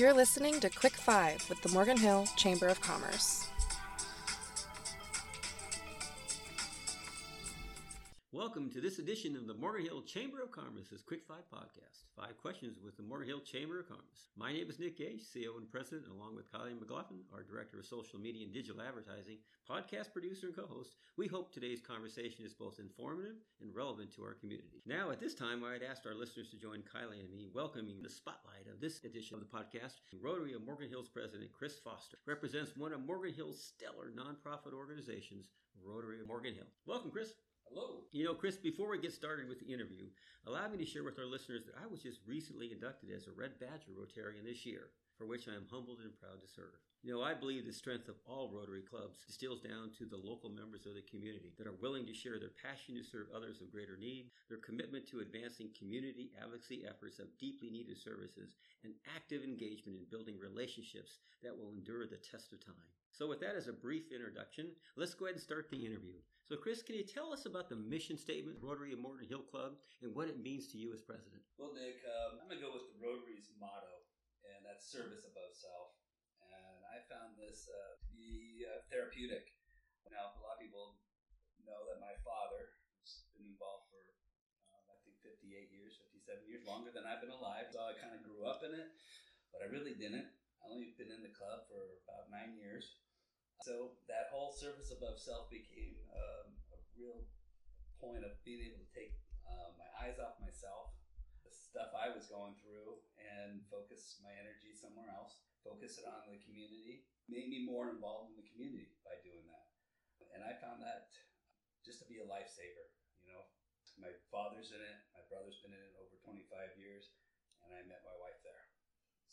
You're listening to Quick Five with the Morgan Hill Chamber of Commerce. Welcome to this edition of the Morgan Hill Chamber of Commerce's Quick Five podcast. Five questions with the Morgan Hill Chamber of Commerce. My name is Nick Gaich, CEO and President, along with Kylie McLaughlin, our Director of Social Media and Digital Advertising, podcast producer, and co host. We hope today's conversation is both informative and relevant to our community. Now, at this time, I'd asked our listeners to join Kylie and me welcoming the spotlight of this edition of the podcast. Rotary of Morgan Hill's President, Chris Foster, represents one of Morgan Hill's stellar nonprofit organizations, Rotary of Morgan Hill. Welcome, Chris. Hello. You know, Chris, before we get started with the interview, allow me to share with our listeners that I was just recently inducted as a Red Badger Rotarian this year, for which I am humbled and proud to serve. You know, I believe the strength of all Rotary clubs distills down to the local members of the community that are willing to share their passion to serve others of greater need, their commitment to advancing community advocacy efforts of deeply needed services, and active engagement in building relationships that will endure the test of time. So, with that as a brief introduction, let's go ahead and start the interview. So, Chris, can you tell us about the mission statement, Rotary of Morgan Hill Club, and what it means to you as president? Well, Nick, um, I'm going to go with the Rotary's motto, and that's service above self. And I found this uh, to be uh, therapeutic. Now, a lot of people know that my father has been involved for, uh, I think, 58 years, 57 years, longer than I've been alive. So I kind of grew up in it, but I really didn't. I only been in the club for about nine years. So that whole service above self became um, a real point of being able to take uh, my eyes off myself, the stuff I was going through, and focus my energy somewhere else, focus it on the community, made me more involved in the community by doing that. And I found that just to be a lifesaver, you know. My father's in it, my brother's been in it over 25 years, and I met my wife there.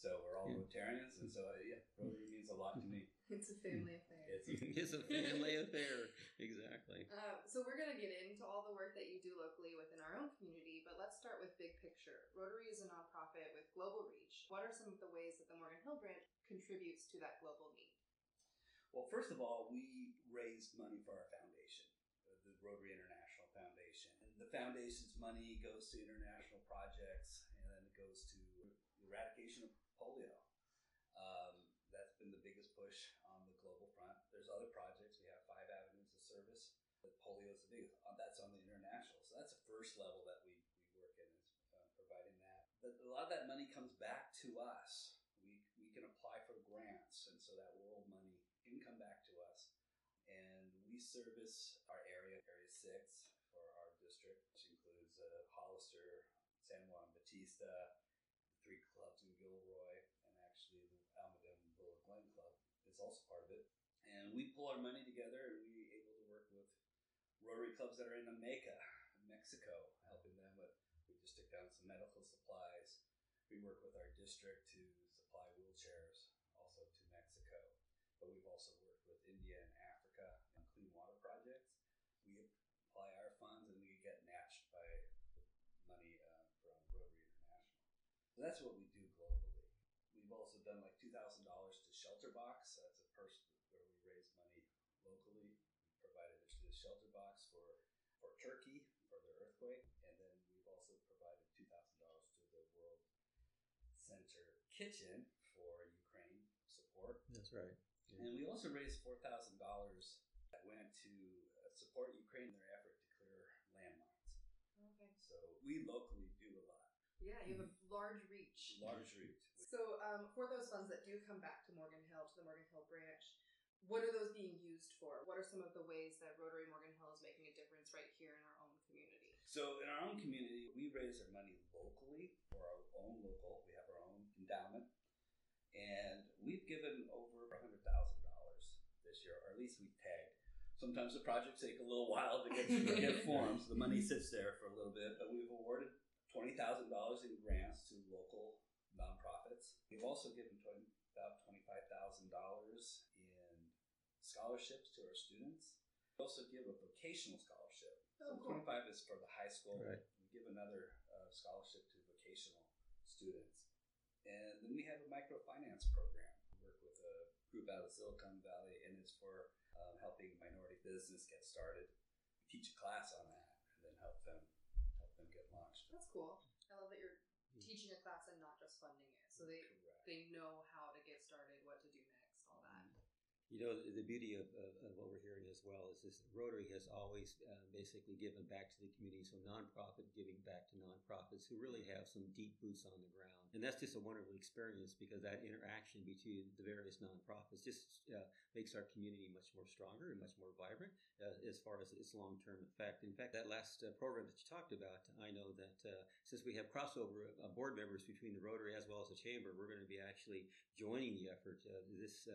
So we're all Yeah. Rotarians, and so uh, yeah, Rotary means a lot to me. It's a family affair. It's it's a family affair. Exactly. Uh, so we're going to get into all the work that you do locally within our own community, but let's start with big picture. Rotary is a nonprofit with global reach. What are some of the ways that the Morgan Hill branch contributes to that global need? Well, first of all, we raise money for our foundation, uh, the Rotary International Foundation. And the foundation's money goes to international projects, and then it goes to eradication of polio. Um, that's been the biggest push on the global front. There's other projects. We have five avenues of service. But polio is the biggest. Uh, that's on the international. So that's the first level that we, we work in is uh, providing that. But a lot of that money comes back to us. We, we can apply for grants, and so that world money can come back to us. And we service our area, Area 6, for our district, which includes uh, Hollister, San Juan Bautista, three clubs in Gilroy, and actually the Almaden Glen Club is also part of it. And we pull our money together and we're able to work with Rotary clubs that are in Jamaica, Mexico, helping them with, we just took down some medical supplies. We work with our district to supply wheelchairs also to Mexico. But we've also worked with India and Africa on clean water projects. We apply our funds and we get matched by money uh, from Rotary International. So that's what we do globally. We've also done like two thousand dollars to Shelter Box. That's a purse where we raise money locally. We provided it to the Shelter Box for for Turkey for their earthquake, and then we've also provided two thousand dollars to the World Central Kitchen for Ukraine support. That's right. And we also raised four thousand dollars that went to uh, support Ukraine in their effort to clear landmines. Okay. So we locally do a lot, Yeah, you have a large reach. large reach. So um, for those funds that do come back to Morgan Hill, to the Morgan Hill branch, what are those being used for? What are some of the ways that Rotary Morgan Hill is making a difference right here in our own community? So in our own community, we raise our money locally for our own local. We have our own endowment, and we've given over hundred thousand dollars this year, or at least we've tagged. Sometimes the projects take a little while to get to get formed. So the money sits there for a little bit, but we've awarded twenty thousand dollars in grants to local nonprofits. We've also given 20, about twenty-five thousand dollars in scholarships to our students. We also give a vocational scholarship. Oh, so cool. 25 is for the high school. Right. We give another uh, scholarship to vocational students. And then we have a microfinance program. We work with a group out of Silicon Valley, and it's for um, helping minority business get started. We teach a class on that, and then help them help them get launched. That's cool. I love that you're teaching a class and not just funding it. So they Correct. they know how to get started, what to do next, all that. You know, the, beauty of, of, of, what we're hearing as well is this Rotary has always uh, basically given back to the community. So, nonprofit giving back to nonprofits who really have some deep boots on the ground. And that's just a wonderful experience because that interaction between the various nonprofits just uh, makes our community much more stronger and much more vibrant uh, as far as its long term effect. In fact, that last uh, program that you talked about, I know that uh, since we have crossover uh, board members between the Rotary as well as the Chamber, we're going to be actually joining the effort. this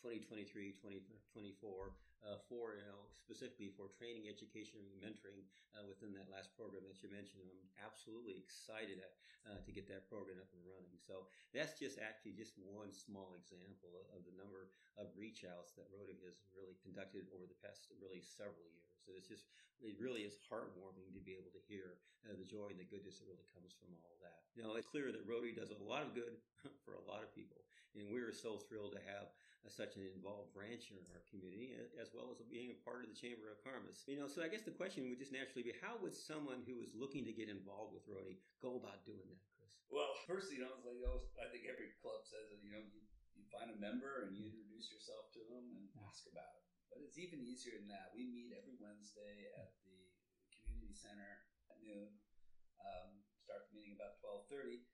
2023 2024 uh, for you know specifically for training, education, and mentoring uh, within that last program that you mentioned. I'm absolutely excited uh, to get that program up and running. So that's just actually just one small example of, the number of reach outs that Rotary has really conducted over the past really several years. So it's just it really is heartwarming to be able to hear uh, the joy and the goodness that really comes from all that. You know, it's clear that Rotary does a lot of good for a lot of people, and we are so thrilled to have such an involved branch in our community, as well as being a part of the Chamber of Commerce. You know, so I guess the question would just naturally be, how would someone who is looking to get involved with Rotary go about doing that, Chris? Well, first, you know, it's like I think every club says that you know you, you find a member and you introduce yourself to them and ask about it. But it's even easier than that. We meet every Wednesday at the community center at noon. Um, start the meeting about twelve thirty.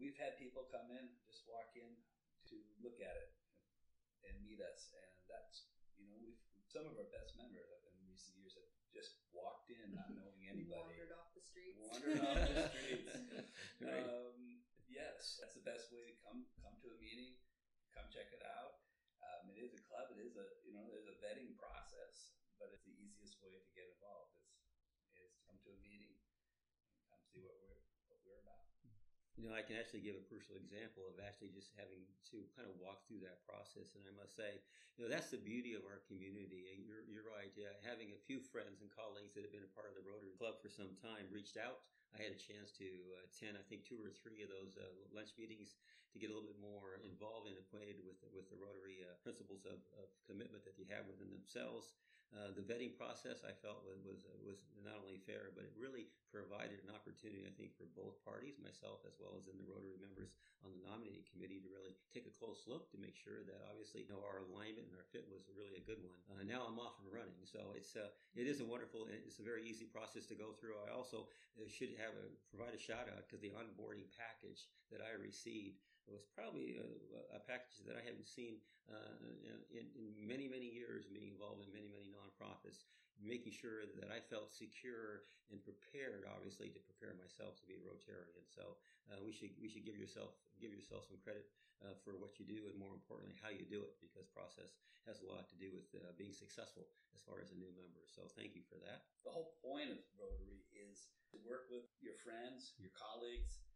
We've had people come in, just walk in to look at it and meet us. And that's, you know, we've, some of our best members in recent years have just walked in not knowing anybody. Wandered off the streets. Wandered off the streets. um, yes, that's the best way to come come to a meeting. Come check it out. Um, it is a club. It is a you know there's a vetting process, but it's the easiest way to get involved. Is is to come to a meeting and come see what we're what we're about. You know, I can actually give a personal example of actually just having to kind of walk through that process. And I must say, you know, that's the beauty of our community. You're, you're right. Yeah, having a few friends and colleagues that have been a part of the Rotary Club for some time reached out. I had a chance to attend, I think, two or three of those uh, lunch meetings to get a little bit more involved and acquainted with with the Rotary uh, principles of, of commitment that they have within themselves uh, the vetting process I felt was, was was not only fair, but it really provided an opportunity, I think, for both parties, myself as well as in the Rotary members on the nominating committee, to really take a close look to make sure that obviously you know, our alignment and our fit was really a good one. Uh, now I'm off and running, so it's uh, it is a wonderful, it's a very easy process to go through. I also uh, should have a provide a shout out because the onboarding package that I received it was probably a, a, package that I haven't seen uh, in, in, many, many years being involved in many, many nonprofits, making sure that I felt secure and prepared, obviously, to prepare myself to be a Rotarian. So uh, we should we should give yourself give yourself some credit uh, for what you do, and more importantly, how you do it, because process has a lot to do with uh, being successful as far as a new member. So thank you for that. The whole point of Rotary is to work with your friends, your colleagues,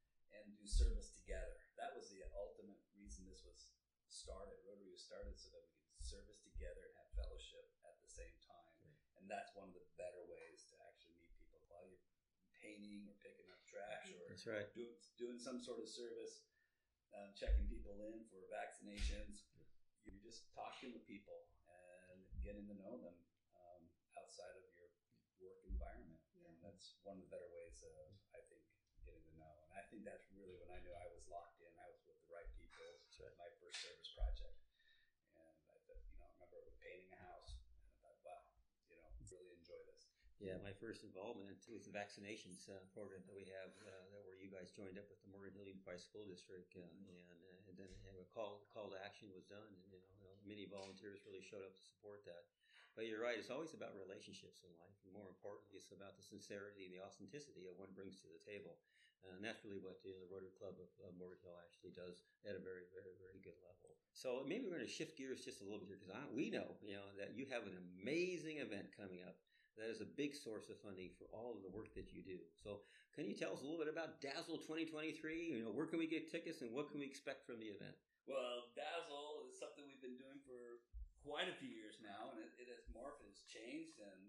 and do service together that was the ultimate reason this was started. Rotary was started so that we could service together and have fellowship at the same time. Right. And that's one of the better ways to actually meet people while you're painting or picking up trash or that's right. do, doing some sort of service, um, checking people in for vaccinations. You're just talking with people and getting to know them um, outside of your work environment. Yeah. And that's one of the better ways, uh, I think, getting to know. And I think that's really when I knew I was locked in. I was with the right. People to my first service project. And I you know, I remember painting a house, and I thought, wow, you know, really enjoy this. Yeah, my first involvement with the vaccinations uh, program that we have, uh, that where you guys joined up with the Morgan Hill Unified School District, uh, and, uh, and then a call call to action was done, and you know, you know, many volunteers really showed up to support that. But you're right; it's always about relationships in life, and more importantly, it's about the sincerity and the authenticity of one brings to the table. Uh, and that's really what know, the Rotary Club of, of Morgan Hill actually does at a very, very, very good level. So maybe we're going to shift gears just a little bit here because we know, you know, that you have an amazing event coming up that is a big source of funding for all of the work that you do. So can you tell us a little bit about Dazzle 2023? You know, where can we get tickets and what can we expect from the event? Well, Dazzle is something we've been doing for quite a few years now, and it, it has morphed, it has changed, and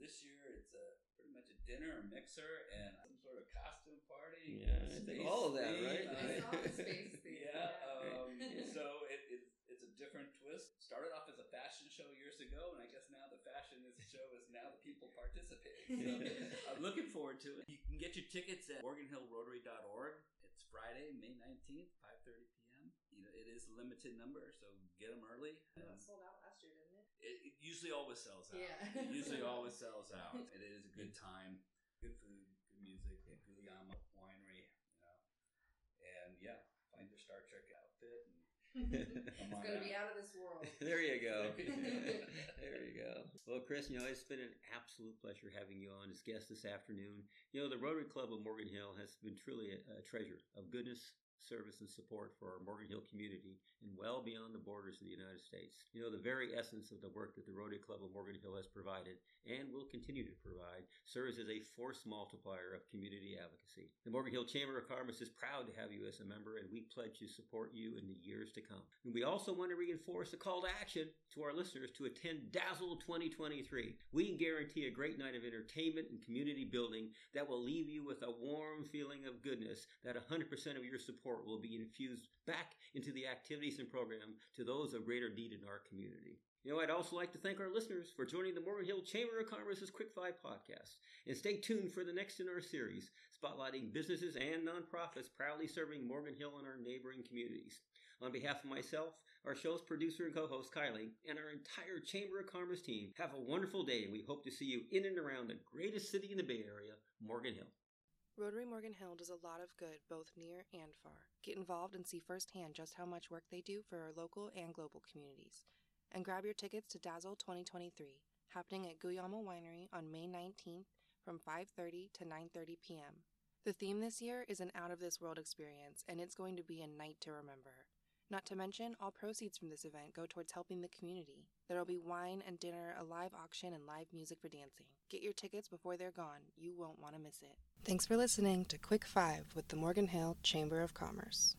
this year it's a pretty much a dinner, a mixer, and some sort of costume party. Yeah, I think all of that, right? I saw the space theme. Yeah. Um, so it, it, it's a different twist. Started off as a fashion show years ago, and I guess now the fashion is show is now the people participating. So I'm looking forward to it. You can get your tickets at morganhillrotary.org. It's Friday, May 19th, 5:30 p.m. You know, it is a limited number, so get them early. It And sold out last year, didn't it? It, usually always sells out. Yeah. it usually always sells out. It is a good time, good food, good music at Guyama Winery, you know. And yeah, find your Star Trek outfit and it's gonna be out. out of this world. there you go. there you go. Well, Chris, you know, it's been an absolute pleasure having you on as guest this afternoon. You know, the Rotary Club of Morgan Hill has been truly a, a treasure of goodness, service, and support for our Morgan Hill community and well beyond the borders of the United States. You know, the very essence of the work that the Rotary Club of Morgan Hill has provided and will continue to provide serves as a force multiplier of community advocacy. The Morgan Hill Chamber of Commerce is proud to have you as a member, and we pledge to support you in the years to come. And we also want to reinforce a call to action to our listeners to attend Dazzle 2023. We guarantee a great night of entertainment and community building that will leave you with a warm feeling of goodness that 100% of your support will be infused back into the activities and program to those of greater need in our community. You know, I'd also like to thank our listeners for joining the Morgan Hill Chamber of Commerce's Quick Five podcast. And stay tuned for the next in our series, spotlighting businesses and nonprofits proudly serving Morgan Hill and our neighboring communities. On behalf of myself, our show's producer and co-host Kylie, and our entire Chamber of Commerce team, have a wonderful day and we hope to see you in and around the greatest city in the Bay Area, Morgan Hill. Rotary Morgan Hill does a lot of good both near and far. Get involved and see firsthand just how much work they do for our local and global communities. And grab your tickets to Dazzle 2023, happening at Guyama Winery on May 19th from 5:30 to 9:30 p.m. The theme this year is an out of this world experience and it's going to be a night to remember. Not to mention, all proceeds from this event go towards helping the community. There will be wine and dinner, a live auction, and live music for dancing. Get your tickets before they're gone. You won't want to miss it. Thanks for listening to Quick Five with the Morgan Hill Chamber of Commerce.